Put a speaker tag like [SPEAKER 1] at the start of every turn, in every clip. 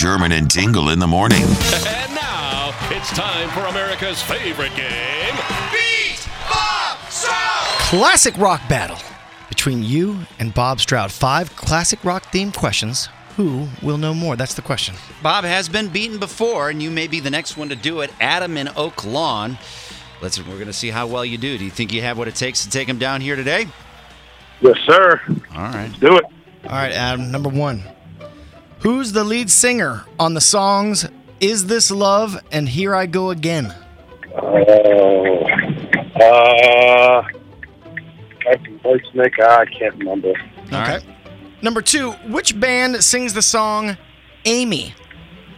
[SPEAKER 1] Sherman and Tingle in the morning.
[SPEAKER 2] And now it's time for America's favorite game.
[SPEAKER 3] Beat Bob Stroud!
[SPEAKER 4] Classic rock battle between you and Bob Stroud. Five classic rock themed questions. Who will know more? That's the question.
[SPEAKER 5] Bob has been beaten before, and you may be the next one to do it. Adam in Oak Lawn. Let's. We're going to see how well you do. Do you think you have what it takes to take him down here today?
[SPEAKER 6] Yes, sir.
[SPEAKER 5] All right.
[SPEAKER 6] Do it.
[SPEAKER 4] All right, Adam. Number one. Who's the lead singer on the songs "Is This Love" and "Here I Go Again"?
[SPEAKER 6] Oh, uh, Captain White Snake. I can't remember.
[SPEAKER 4] Okay. Number two. Which band sings the song "Amy"?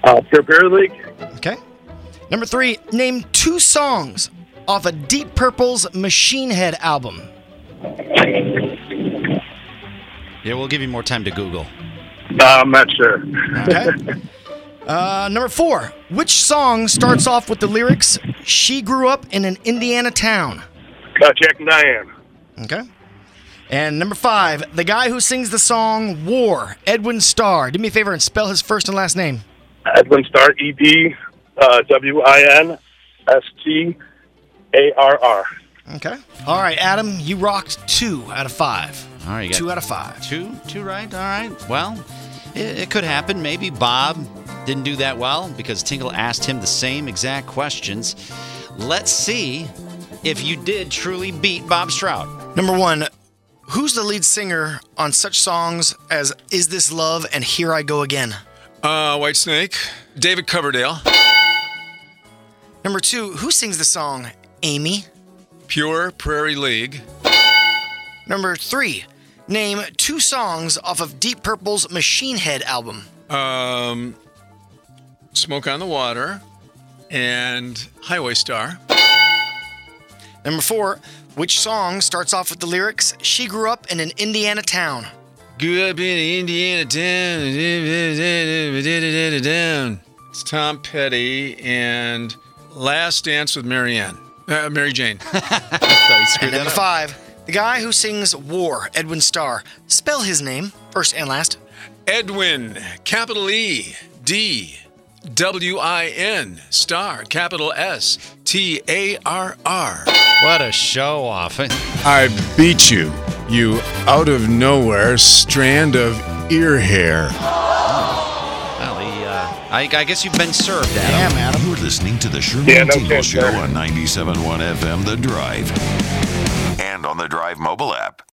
[SPEAKER 6] Uh, Pure Bear League.
[SPEAKER 4] Okay. Number three. Name two songs off of Deep Purple's Machine Head album.
[SPEAKER 5] Yeah, we'll give you more time to Google.
[SPEAKER 6] Uh, I'm not sure.
[SPEAKER 4] Okay. Uh, number four. Which song starts off with the lyrics "She grew up in an Indiana town"?
[SPEAKER 6] Uh, Jack and Diane.
[SPEAKER 4] Okay. And number five. The guy who sings the song "War," Edwin Starr. Do me a favor and spell his first and last name.
[SPEAKER 6] Edwin Starr, E D uh, W I N S T A R R.
[SPEAKER 4] Okay. All right, Adam. You rocked two out of five.
[SPEAKER 5] All right, you got
[SPEAKER 4] Two out of five.
[SPEAKER 5] Two, two right. All right. Well, it, it could happen. Maybe Bob didn't do that well because Tingle asked him the same exact questions. Let's see if you did truly beat Bob Stroud.
[SPEAKER 4] Number one. Who's the lead singer on such songs as "Is This Love" and "Here I Go Again"?
[SPEAKER 7] Uh, Whitesnake, David Coverdale,
[SPEAKER 4] Number two. Who sings the song "Amy"?
[SPEAKER 7] Pure Prairie League,
[SPEAKER 4] Number three. Name two songs off of Deep Purple's Machine Head album.
[SPEAKER 7] um, Smoke on the Water, and Highway Star.
[SPEAKER 4] Number four, which song starts off with the lyrics, She grew up in an Indiana town?
[SPEAKER 7] Grew up in an Indiana town. It's Tom Petty and Last Dance with Marianne. Uh, Mary Jane.
[SPEAKER 4] And number five, the guy who sings War, Edwin Starr. Spell his name, first and last.
[SPEAKER 7] Edwin, capital E, D, W I N, star, capital S, T A R R.
[SPEAKER 5] What a show off.
[SPEAKER 7] I beat you, you out of nowhere strand of ear hair.
[SPEAKER 5] Well, he, uh, I, I guess you've been served, Adam.
[SPEAKER 4] Damn, Adam.
[SPEAKER 1] You're listening to the Sherman
[SPEAKER 6] Yeah, no
[SPEAKER 1] Tingle Show on 97.1 FM The Drive. The Drive mobile app.